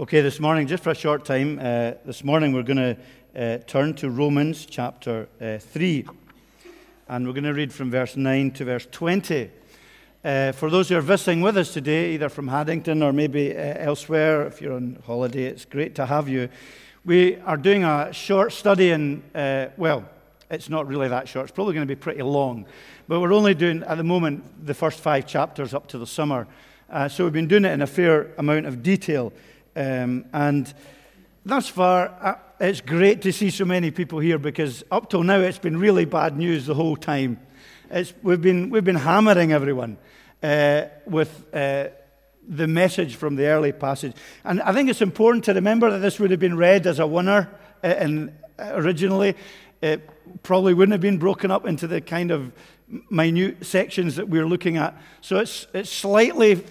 Okay, this morning, just for a short time, uh, this morning we're going to uh, turn to Romans chapter uh, 3. And we're going to read from verse 9 to verse 20. Uh, for those who are visiting with us today, either from Haddington or maybe uh, elsewhere, if you're on holiday, it's great to have you. We are doing a short study, and uh, well, it's not really that short. It's probably going to be pretty long. But we're only doing, at the moment, the first five chapters up to the summer. so we've been doing it in a fair amount of detail. Um, and thus far, uh, it's great to see so many people here because up till now it's been really bad news the whole time. It's, we've, been, we've been hammering everyone uh, with uh, the message from the early passage. And I think it's important to remember that this would have been read as a winner uh, and originally. It probably wouldn't have been broken up into the kind of minute sections that we're looking at. So it's, it's slightly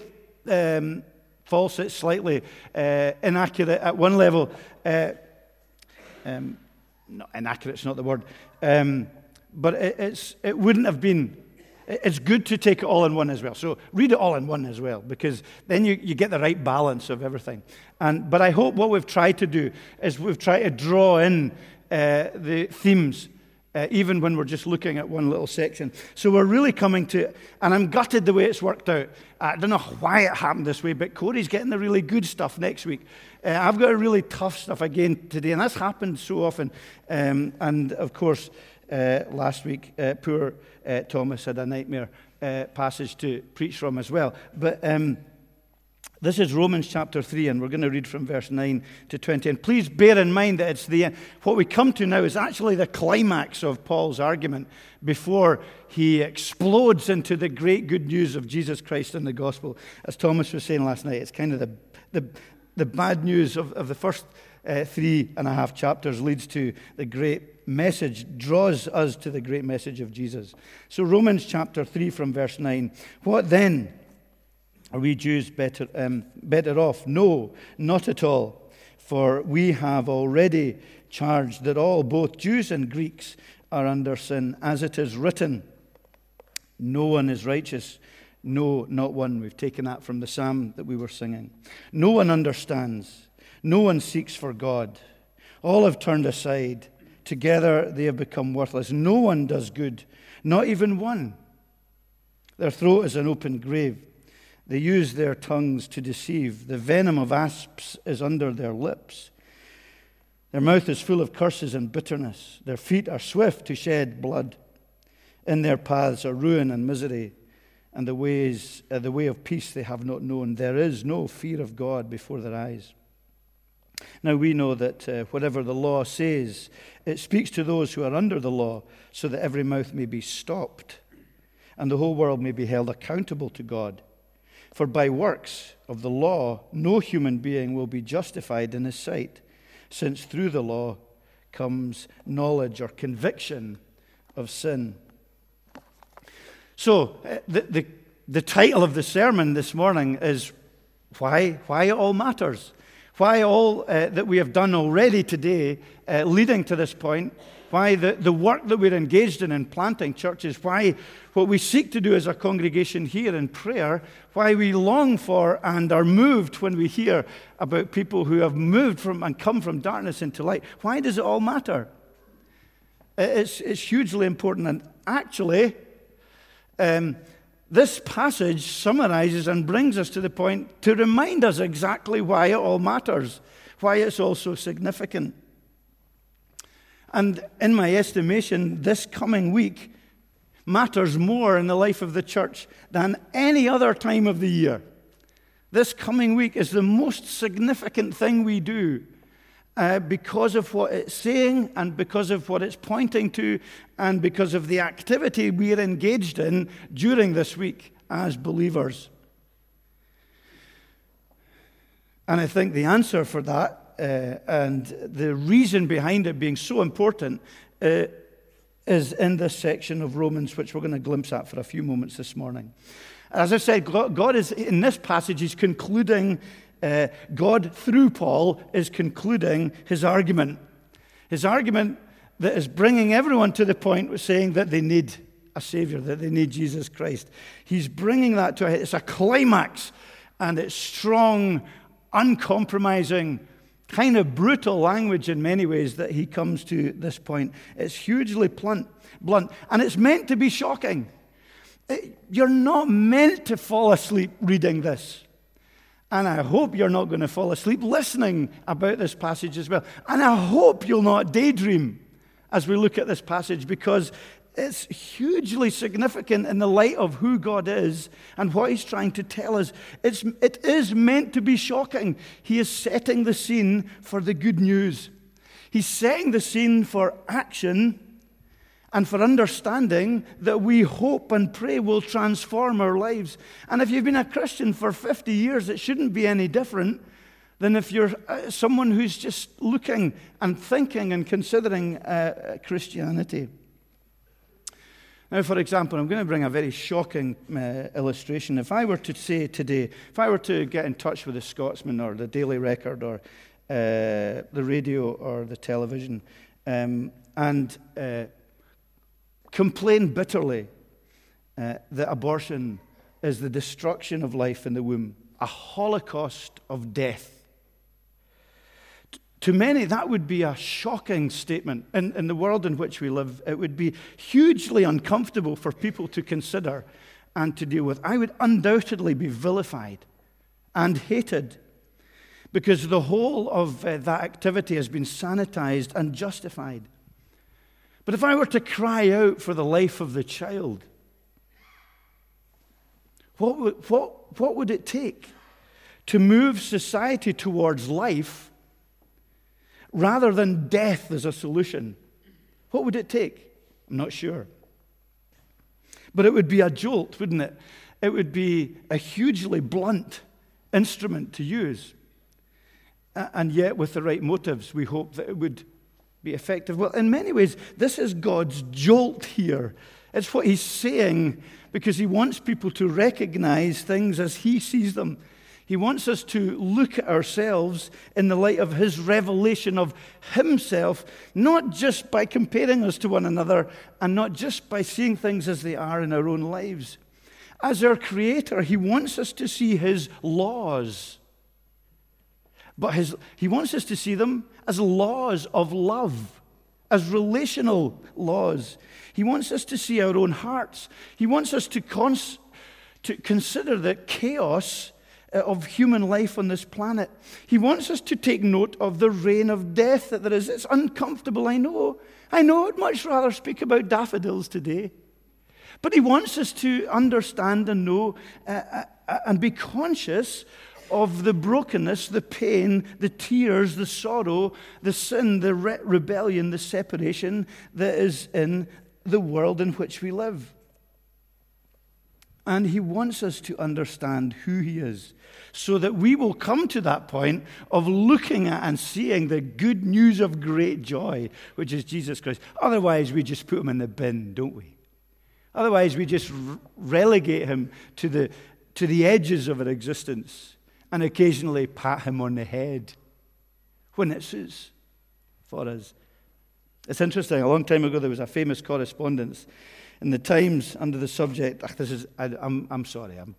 um, false, it's slightly uh, inaccurate at one level. Uh, um, not inaccurate, it's not the word. Um, but it, it wouldn't have been. It's good to take it all in one as well. So read it all in one as well, because then you, you get the right balance of everything. And, but I hope what we've tried to do is we've tried to draw in uh, the themes uh, even when we're just looking at one little section. So we're really coming to, and I'm gutted the way it's worked out. I don't know why it happened this way, but Corey's getting the really good stuff next week. Uh, I've got a really tough stuff again today, and that's happened so often. Um, and of course, uh, last week, uh, poor uh, Thomas had a nightmare uh, passage to preach from as well. But um, this is Romans chapter 3, and we're going to read from verse 9 to 20. And please bear in mind that it's the, what we come to now is actually the climax of Paul's argument before he explodes into the great good news of Jesus Christ and the gospel. As Thomas was saying last night, it's kind of the, the, the bad news of, of the first uh, three and a half chapters leads to the great message, draws us to the great message of Jesus. So, Romans chapter 3 from verse 9. What then? Are we Jews better, um, better off? No, not at all. For we have already charged that all, both Jews and Greeks, are under sin, as it is written No one is righteous. No, not one. We've taken that from the psalm that we were singing. No one understands. No one seeks for God. All have turned aside. Together they have become worthless. No one does good, not even one. Their throat is an open grave. They use their tongues to deceive. The venom of asps is under their lips. Their mouth is full of curses and bitterness. Their feet are swift to shed blood. In their paths are ruin and misery, and the, ways, uh, the way of peace they have not known. There is no fear of God before their eyes. Now we know that uh, whatever the law says, it speaks to those who are under the law, so that every mouth may be stopped, and the whole world may be held accountable to God. For by works of the law, no human being will be justified in his sight, since through the law comes knowledge or conviction of sin. So, uh, the, the, the title of the sermon this morning is Why, why It All Matters. Why all uh, that we have done already today, uh, leading to this point, why the, the work that we're engaged in in planting churches, why what we seek to do as a congregation here in prayer, why we long for and are moved when we hear about people who have moved from and come from darkness into light. Why does it all matter? It's, it's hugely important. And actually, um, this passage summarizes and brings us to the point to remind us exactly why it all matters, why it's all so significant. And in my estimation, this coming week matters more in the life of the church than any other time of the year. This coming week is the most significant thing we do uh, because of what it's saying and because of what it's pointing to and because of the activity we are engaged in during this week as believers. And I think the answer for that and the reason behind it being so important uh, is in this section of Romans, which we're going to glimpse at for a few moments this morning. As I said, God is, in this passage, he's concluding, uh, God through Paul is concluding his argument. His argument that is bringing everyone to the point of saying that they need a Savior, that they need Jesus Christ. He's bringing that to a, it's a climax and it's strong uncompromising, kind of brutal language in many ways that he comes to this point. It's hugely blunt, blunt and it's meant to be shocking. Eh, you're not meant to fall asleep reading this. And I hope you're not going to fall asleep listening about this passage as well. And I hope you'll not daydream as we look at this passage because it's hugely significant in the light of who God is and what He's trying to tell us. It's, it is meant to be shocking. He is setting the scene for the good news, He's setting the scene for action and for understanding that we hope and pray will transform our lives. And if you've been a Christian for 50 years, it shouldn't be any different than if you're uh, someone who's just looking and thinking and considering uh, Christianity. Now, for example, I'm going to bring a very shocking uh, illustration. If I were to say today, if I were to get in touch with the Scotsman or the Daily Record or uh, the radio or the television um, and uh, complain bitterly uh, that abortion is the destruction of life in the womb, a holocaust of death, to many, that would be a shocking statement. In, in the world in which we live, it would be hugely uncomfortable for people to consider and to deal with. I would undoubtedly be vilified and hated because the whole of uh, that activity has been sanitized and justified. But if I were to cry out for the life of the child, what would, what, what would it take to move society towards life? Rather than death as a solution, what would it take? I'm not sure. But it would be a jolt, wouldn't it? It would be a hugely blunt instrument to use. And yet, with the right motives, we hope that it would be effective. Well, in many ways, this is God's jolt here. It's what He's saying because He wants people to recognize things as He sees them he wants us to look at ourselves in the light of his revelation of himself, not just by comparing us to one another and not just by seeing things as they are in our own lives. As our creator, he wants us to see his laws. But his, he wants us to see them as laws of love, as relational laws. He wants us to see our own hearts. He wants us to, cons- to consider that chaos of human life on this planet. He wants us to take note of the reign of death that there is. It's uncomfortable, I know. I know I'd much rather speak about daffodils today. But he wants us to understand and know uh, uh, uh, and be conscious of the brokenness, the pain, the tears, the sorrow, the sin, the re- rebellion, the separation that is in the world in which we live. And he wants us to understand who he is so that we will come to that point of looking at and seeing the good news of great joy, which is Jesus Christ. Otherwise, we just put him in the bin, don't we? Otherwise, we just relegate him to the, to the edges of our existence and occasionally pat him on the head when it suits for us. It's interesting. A long time ago, there was a famous correspondence in the Times under the subject. This is, I, am I'm, I'm sorry, I'm,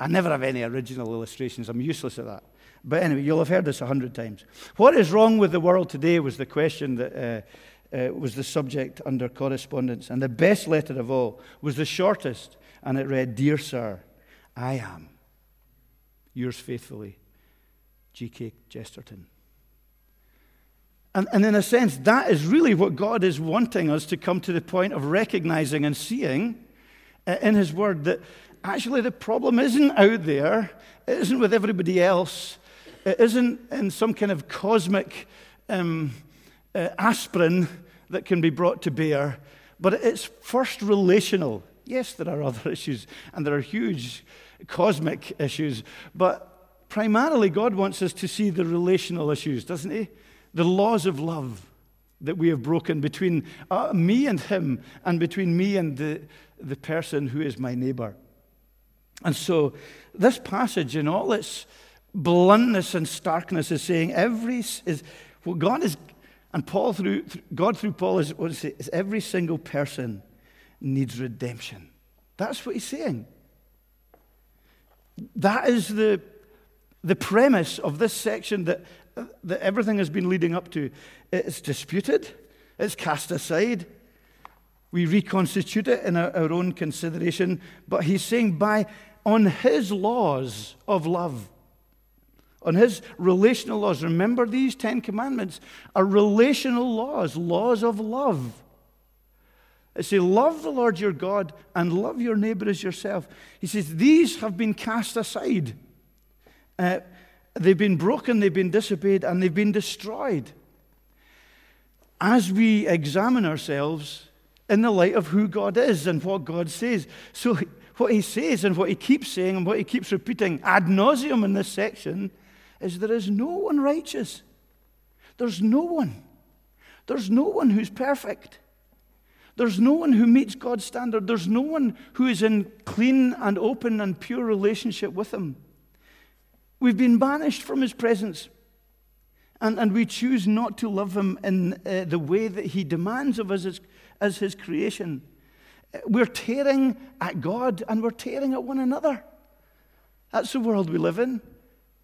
I never have any original illustrations. I'm useless at that. But anyway, you'll have heard this a hundred times. What is wrong with the world today was the question that uh, uh, was the subject under correspondence. And the best letter of all was the shortest, and it read Dear Sir, I am yours faithfully, G.K. Chesterton. And, and in a sense, that is really what God is wanting us to come to the point of recognizing and seeing uh, in His Word that actually the problem isn't out there, it isn't with everybody else, it isn't in some kind of cosmic um, uh, aspirin that can be brought to bear, but it's first relational. Yes, there are other issues, and there are huge cosmic issues, but primarily God wants us to see the relational issues, doesn't He? The laws of love that we have broken between uh, me and him and between me and the, the person who is my neighbor. And so, this passage, in all its bluntness and starkness, is saying every is what God is, and Paul through God through Paul is what is every single person needs redemption. That's what he's saying. That is the the premise of this section that, that everything has been leading up to it's disputed, it's cast aside. We reconstitute it in our, our own consideration, but he's saying by on his laws of love, on his relational laws. Remember, these Ten Commandments are relational laws, laws of love. It says, Love the Lord your God and love your neighbor as yourself. He says, These have been cast aside. Uh, they've been broken, they've been disobeyed, and they've been destroyed. As we examine ourselves in the light of who God is and what God says. So, what he says and what he keeps saying and what he keeps repeating ad nauseum in this section is there is no one righteous. There's no one. There's no one who's perfect. There's no one who meets God's standard. There's no one who is in clean and open and pure relationship with Him. We've been banished from His presence. And, and we choose not to love Him in uh, the way that He demands of us as, as His creation. We're tearing at God and we're tearing at one another. That's the world we live in.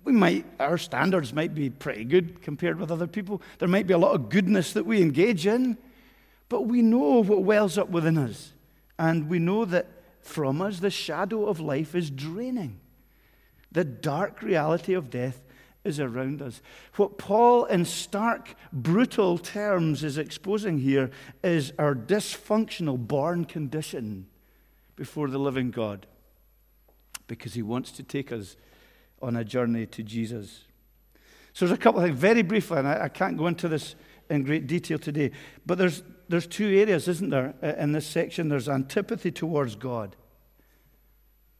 We might, our standards might be pretty good compared with other people. There might be a lot of goodness that we engage in, but we know what wells up within us. And we know that from us, the shadow of life is draining. The dark reality of death is around us. What Paul, in stark, brutal terms, is exposing here is our dysfunctional born condition before the living God, because he wants to take us on a journey to Jesus. So there's a couple of things, very briefly, and I, I can't go into this in great detail today, but there's, there's two areas, isn't there, in this section? There's antipathy towards God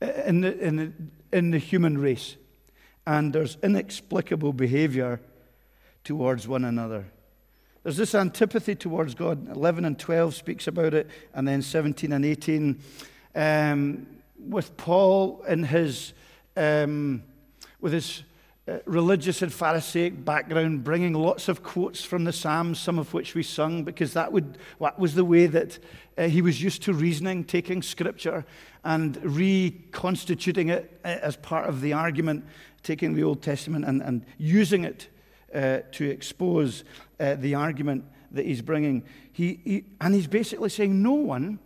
in the, in the, in the human race, and there's inexplicable behavior towards one another. There's this antipathy towards God. 11 and 12 speaks about it, and then 17 and 18. Um, with Paul in his um, with his religious and Pharisaic background, bringing lots of quotes from the Psalms, some of which we sung, because that, would, that was the way that uh, he was used to reasoning, taking scripture and reconstituting it uh, as part of the argument, taking the Old Testament and, and using it uh, to expose uh, the argument that he's bringing. He, he, and he's basically saying, no one,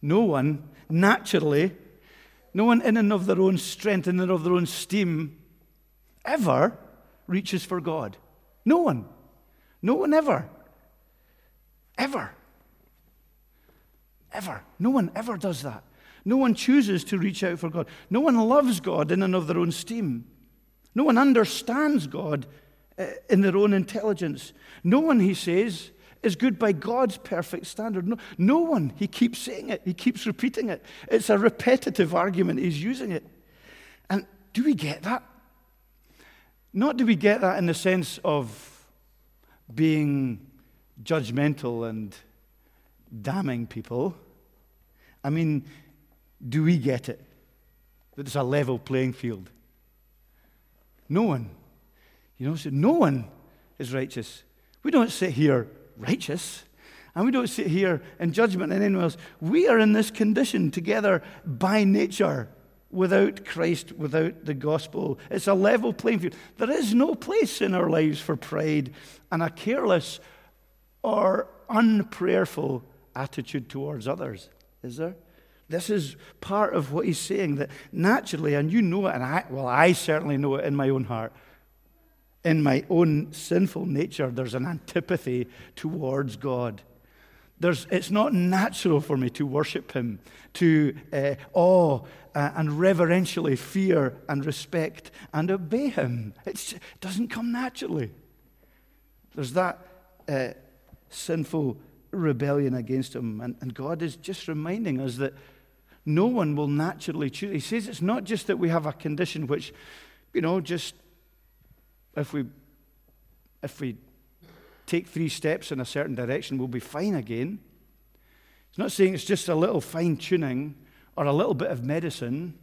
no one naturally no one in and of their own strength, in and of their own steam, ever reaches for God. No one. No one ever. Ever. Ever. No one ever does that. No one chooses to reach out for God. No one loves God in and of their own steam. No one understands God uh, in their own intelligence. No one, he says, is good by God's perfect standard. No, no one, he keeps saying it, he keeps repeating it. It's a repetitive argument, he's using it. And do we get that? Not do we get that in the sense of being judgmental and damning people. I mean, do we get it? That it's a level playing field. No one. You know, so no one is righteous. We don't sit here righteous. And we don't sit here in judgment and anyone else. We are in this condition together by nature without Christ, without the gospel. It's a level playing field. There is no place in our lives for pride and a careless or unprayerful attitude towards others, is there? This is part of what he's saying that naturally, and you know it, and I, well, I certainly know it in my own heart in my own sinful nature, there's an antipathy towards God. There's, it's not natural for me to worship Him, to uh, awe uh, and reverentially fear and respect and obey Him. It's, it doesn't come naturally. There's that uh, sinful rebellion against Him. And, and God is just reminding us that no one will naturally choose. He says it's not just that we have a condition which, you know, just if we, if we take three steps in a certain direction, we'll be fine again. He's not saying it's just a little fine tuning or a little bit of medicine.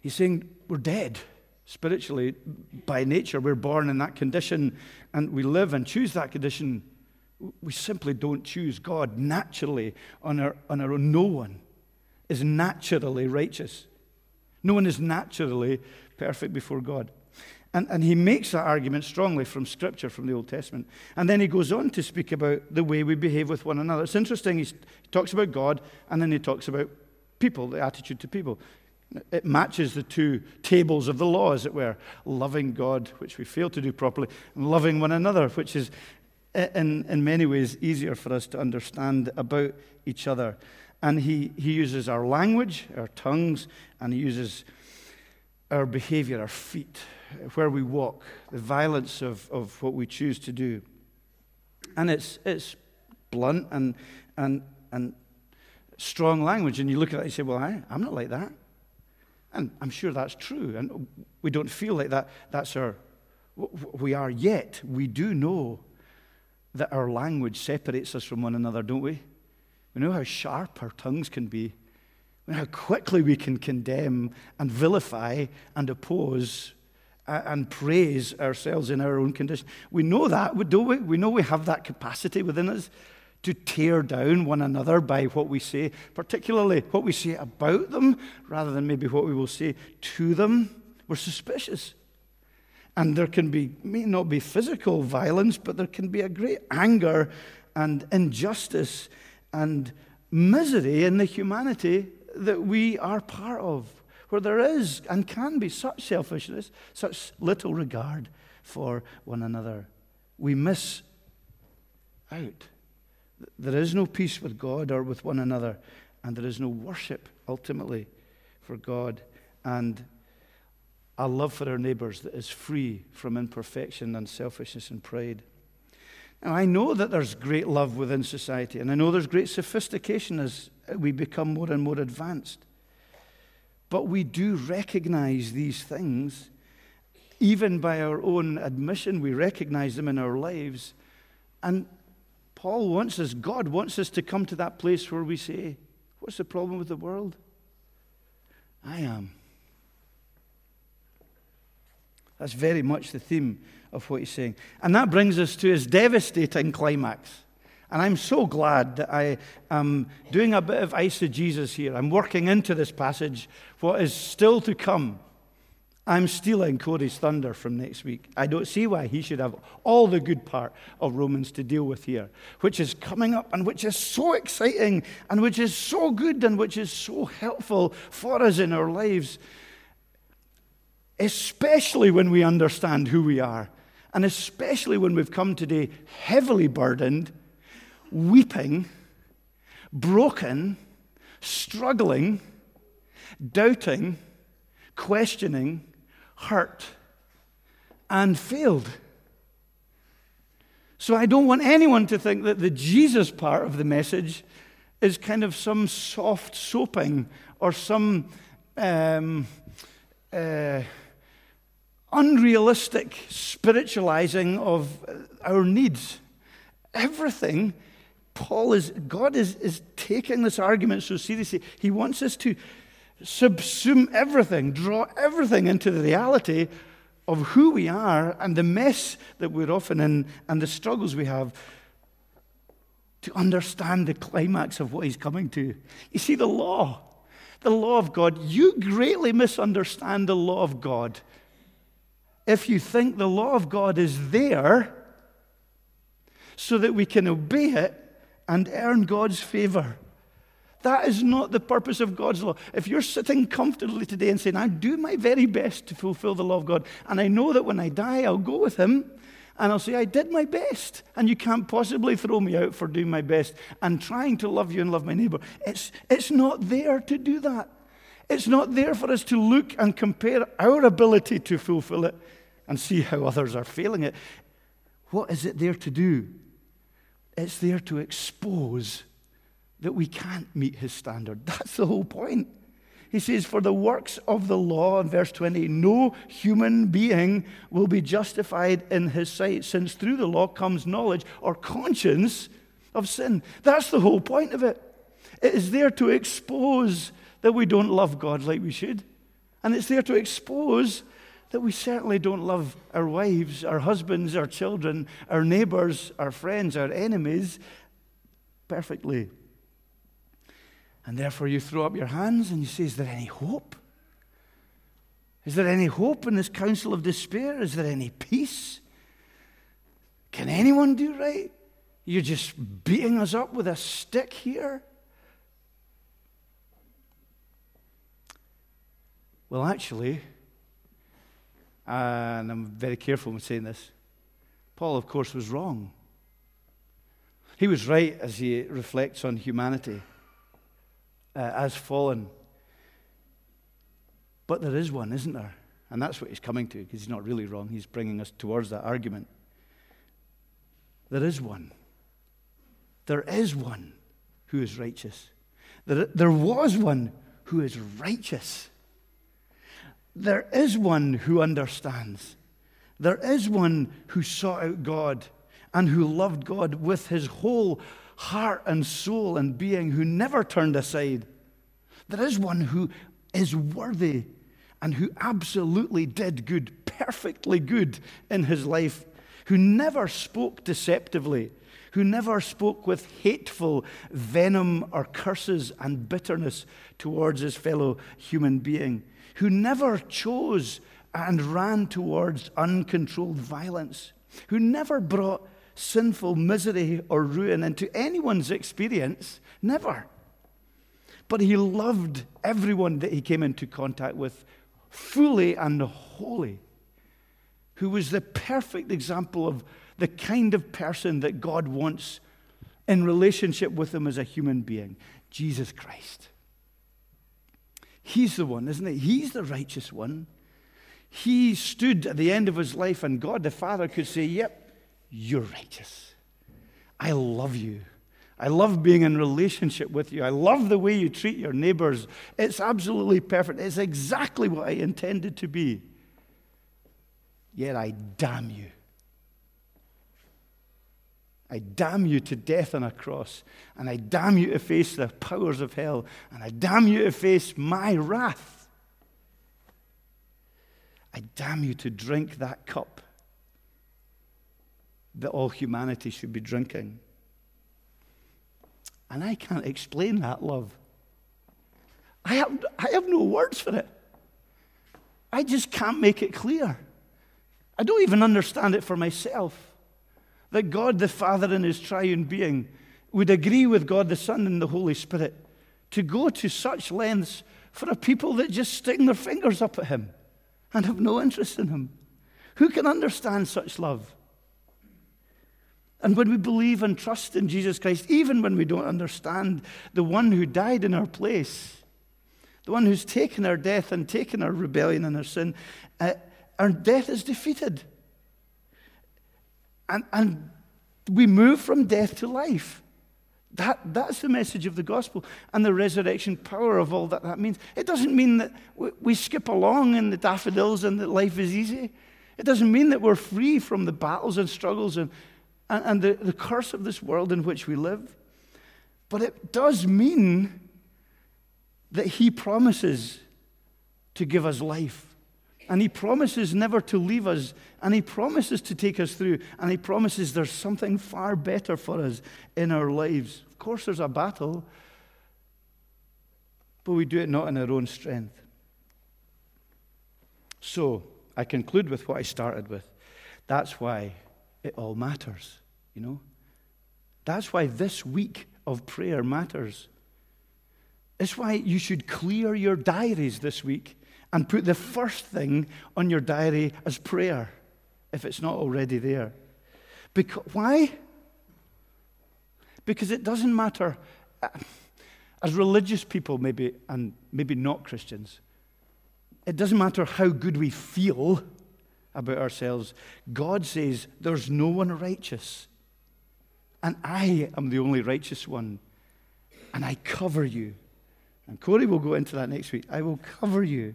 He's saying we're dead spiritually by nature. We're born in that condition and we live and choose that condition. We simply don't choose God naturally on our, on our own. No one is naturally righteous. No one is naturally perfect before God. And, and he makes that argument strongly from Scripture, from the Old Testament. And then he goes on to speak about the way we behave with one another. It's interesting, he talks about God, and then he talks about people, the attitude to people. It matches the two tables of the law, as it were loving God, which we fail to do properly, and loving one another, which is in, in many ways easier for us to understand about each other. And he, he uses our language, our tongues, and he uses our behavior, our feet, where we walk, the violence of, of what we choose to do. And it's, it's blunt and, and, and strong language. And you look at it and you say, Well, I, I'm not like that. And I'm sure that's true. And we don't feel like that. That's our, we are yet. We do know that our language separates us from one another, don't we? We know how sharp our tongues can be. We know how quickly we can condemn and vilify and oppose and praise ourselves in our own condition. We know that, don't we? We know we have that capacity within us to tear down one another by what we say, particularly what we say about them, rather than maybe what we will say to them. We're suspicious. And there can be, may not be physical violence, but there can be a great anger and injustice and misery in the humanity that we are part of, where there is and can be such selfishness, such little regard for one another. We miss out. There is no peace with God or with one another, and there is no worship ultimately for God and a love for our neighbors that is free from imperfection and selfishness and pride. Now, I know that there's great love within society, and I know there's great sophistication as we become more and more advanced. But we do recognize these things, even by our own admission, we recognize them in our lives. And Paul wants us, God wants us to come to that place where we say, What's the problem with the world? I am. That's very much the theme of what he's saying. And that brings us to his devastating climax. And I'm so glad that I am doing a bit of eisegesis here. I'm working into this passage what is still to come. I'm stealing Corey's thunder from next week. I don't see why he should have all the good part of Romans to deal with here, which is coming up and which is so exciting and which is so good and which is so helpful for us in our lives, especially when we understand who we are, and especially when we've come today heavily burdened, weeping, broken, struggling, doubting, questioning hurt and failed. So I don't want anyone to think that the Jesus part of the message is kind of some soft soaping or some um, uh, unrealistic spiritualizing of our needs. Everything, Paul is, God is, is taking this argument so seriously. He wants us to subsume everything, draw everything into the reality of who we are and the mess that we're often in and the struggles we have to understand the climax of what he's coming to. You see, the law, the law of God, you greatly misunderstand the law of God if you think the law of God is there so that we can obey it and earn God's favor. That is not the purpose of God's law. If you're sitting comfortably today and saying, I do my very best to fulfill the law of God, and I know that when I die, I'll go with Him, and I'll say, I did my best, and you can't possibly throw me out for doing my best and trying to love you and love my neighbor. It's, it's not there to do that. It's not there for us to look and compare our ability to fulfill it and see how others are failing it. What is it there to do? It's there to expose that we can't meet his standard. That's the whole point. He says, For the works of the law, in verse 20, no human being will be justified in his sight, since through the law comes knowledge or conscience of sin. That's the whole point of it. It is there to expose that we don't love God like we should. And it's there to expose that we certainly don't love our wives, our husbands, our children, our neighbors, our friends, our enemies perfectly. And therefore, you throw up your hands and you say, Is there any hope? Is there any hope in this counsel of despair? Is there any peace? Can anyone do right? You're just beating us up with a stick here? Well, actually, and I'm very careful when saying this, Paul, of course, was wrong. He was right as he reflects on humanity uh, as fallen. But there is one, isn't there? And that's what he's coming to, because he's not really wrong. He's bringing us towards that argument. There is one. There is one who is righteous. There, there was one who is righteous. There is one who understands. There is one who sought out God and who loved God with his whole heart and soul and being, who never turned aside. There is one who is worthy and who absolutely did good, perfectly good in his life, who never spoke deceptively, who never spoke with hateful venom or curses and bitterness towards his fellow human being, who never chose and ran towards uncontrolled violence, who never brought sinful misery or ruin into anyone's experience. Never. But he loved everyone that he came into contact with fully and wholly, who was the perfect example of the kind of person that God wants in relationship with him as a human being Jesus Christ. He's the one, isn't he? He's the righteous one. He stood at the end of his life, and God the Father could say, Yep, you're righteous. I love you. I love being in relationship with you. I love the way you treat your neighbors. It's absolutely perfect. It's exactly what I intended to be. Yet I damn you. I damn you to death on a cross, and I damn you to face the powers of hell, and I damn you to face my wrath. I damn you to drink that cup that all humanity should be drinking. And I can't explain that love. I have, I have no words for it. I just can't make it clear. I don't even understand it for myself. That God the Father in His triune being would agree with God the Son and the Holy Spirit to go to such lengths for a people that just stick their fingers up at Him and have no interest in Him. Who can understand such love? And when we believe and trust in Jesus Christ, even when we don't understand the one who died in our place, the one who's taken our death and taken our rebellion and our sin, uh, our death is defeated. And, and we move from death to life. That, that's the message of the gospel and the resurrection power of all that that means. It doesn't mean that we, we skip along in the daffodils and that life is easy. It doesn't mean that we're free from the battles and struggles and and, and the, the curse of this world in which we live. But it does mean that He promises to give us life. And He promises never to leave us. And He promises to take us through. And He promises there's something far better for us in our lives. Of course, there's a battle, but we do it not in our own strength. So, I conclude with what I started with. That's why it all matters, you know? That's why this week of prayer matters. It's why you should clear your diaries this week and put the first thing on your diary as prayer, if it's not already there. Because, why? Because it doesn't matter, uh, as religious people, maybe, and maybe not Christians, it doesn't matter how good we feel about ourselves. God says, There's no one righteous. And I am the only righteous one. And I cover you. And Corey will go into that next week. I will cover you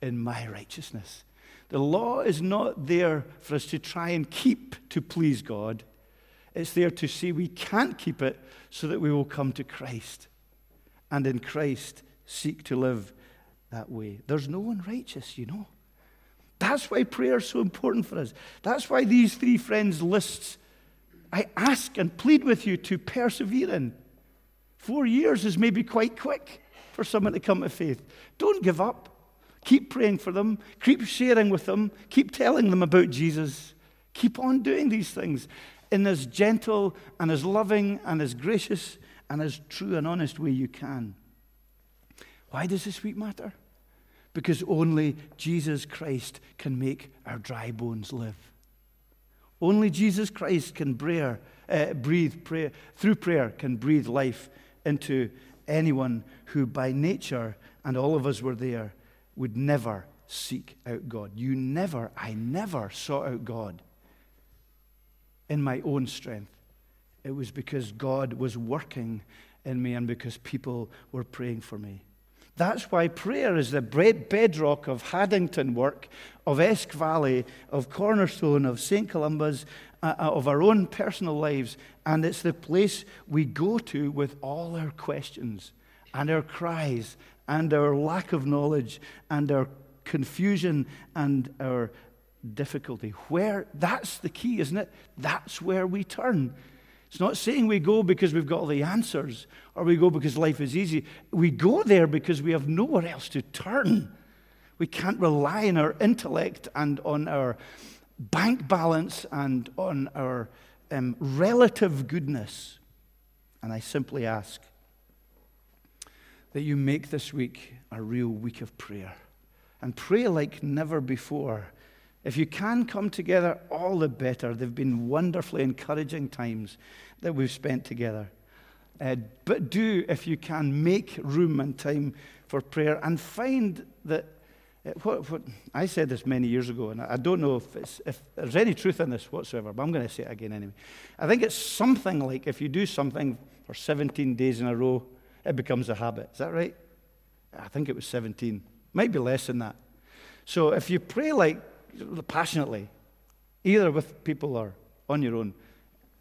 in my righteousness. The law is not there for us to try and keep to please God. It's there to see we can't keep it so that we will come to Christ. And in Christ, seek to live that way. There's no one righteous, you know. That's why prayer is so important for us. That's why these three friends lists I ask and plead with you to persevere in. Four years is maybe quite quick for someone to come to faith. Don't give up. Keep praying for them. Keep sharing with them. Keep telling them about Jesus. Keep on doing these things in as gentle and as loving and as gracious and as true and honest way you can. Why does this week matter? Because only Jesus Christ can make our dry bones live. Only Jesus Christ can breathe, uh, breathe prayer, through prayer, can breathe life into anyone who, by nature, and all of us were there, would never seek out God. You never, I never sought out God in my own strength. It was because God was working in me and because people were praying for me. That's why prayer is the bedrock of Haddington work, of Esk Valley, of Cornerstone, of St. Columba's, uh, uh, of our own personal lives. And it's the place we go to with all our questions and our cries and our lack of knowledge and our confusion and our difficulty. Where that's the key, isn't it? That's where we turn. It's not saying we go because we've got all the answers or we go because life is easy. We go there because we have nowhere else to turn. We can't rely on our intellect and on our bank balance and on our um, relative goodness. And I simply ask that you make this week a real week of prayer and pray like never before. If you can come together, all the better. They've been wonderfully encouraging times that we've spent together. Uh, but do, if you can, make room and time for prayer and find that. Uh, what, what, I said this many years ago, and I don't know if, if there's any truth in this whatsoever, but I'm going to say it again anyway. I think it's something like if you do something for 17 days in a row, it becomes a habit. Is that right? I think it was 17. Might be less than that. So if you pray like passionately, either with people or on your own,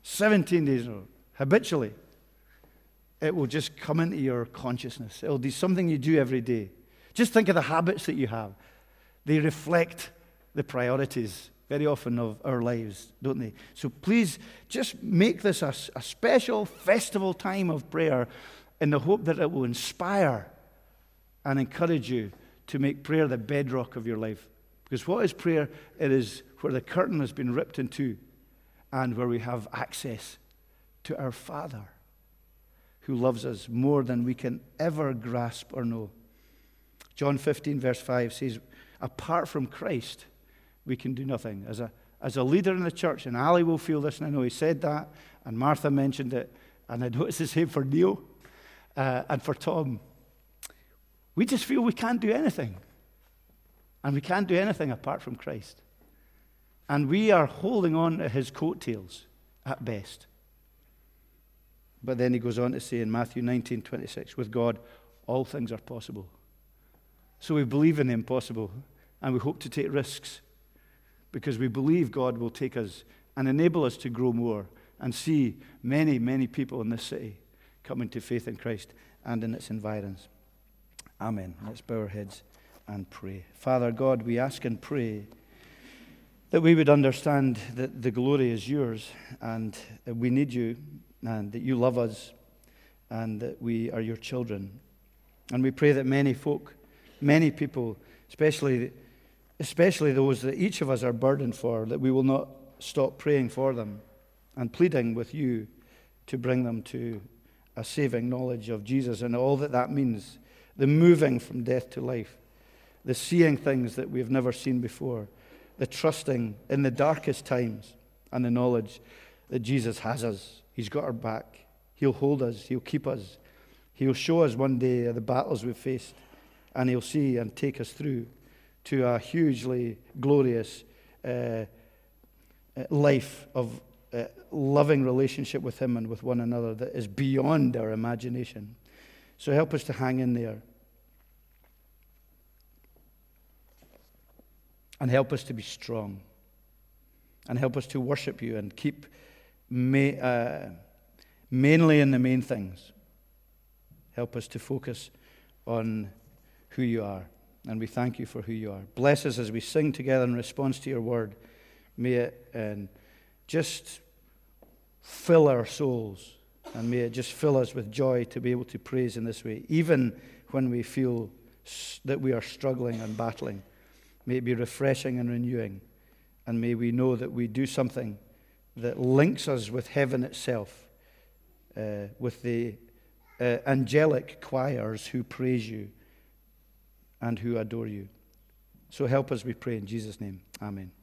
17 days in a row, habitually, it will just come into your consciousness. It'll be something you do every day. Just think of the habits that you have. They reflect the priorities very often of our lives, don't they? So please just make this a, a special festival time of prayer in the hope that it will inspire and encourage you to make prayer the bedrock of your life. Because what is prayer? It is where the curtain has been ripped in two and where we have access to our Father who loves us more than we can ever grasp or know. John 15, verse 5 says, Apart from Christ, we can do nothing. As a, as a leader in the church, and Ali will feel this, and I know he said that, and Martha mentioned it, and I know it's the same for Neil uh, and for Tom. We just feel we can't do anything. And we can't do anything apart from Christ. And we are holding on to his coattails at best. But then he goes on to say in Matthew 19 26, with God, all things are possible. So we believe in the impossible and we hope to take risks because we believe God will take us and enable us to grow more and see many, many people in this city coming to faith in Christ and in its environs. Amen. Let's bow our heads and pray. Father God, we ask and pray that we would understand that the glory is yours and we need you and that you love us and that we are your children. And we pray that many folk, many people, especially, especially those that each of us are burdened for, that we will not stop praying for them and pleading with you to bring them to a saving knowledge of Jesus and all that that means the moving from death to life, the seeing things that we have never seen before, the trusting in the darkest times, and the knowledge that Jesus has us He's got our back. He'll hold us. He'll keep us. He'll show us one day the battles we've faced, and He'll see and take us through to a hugely glorious uh, uh, life of loving relationship with Him and with one another that is beyond our imagination. So help us to hang in there. And help us to be strong. And help us to worship you and keep ma- uh, mainly in the main things. Help us to focus on who you are. And we thank you for who you are. Bless us as we sing together in response to your word. May it and just fill our souls and may it just fill us with joy to be able to praise in this way, even when we feel that we are struggling and battling. May it be refreshing and renewing. And may we know that we do something that links us with heaven itself, uh, with the uh, angelic choirs who praise you and who adore you. So help us, we pray, in Jesus' name. Amen.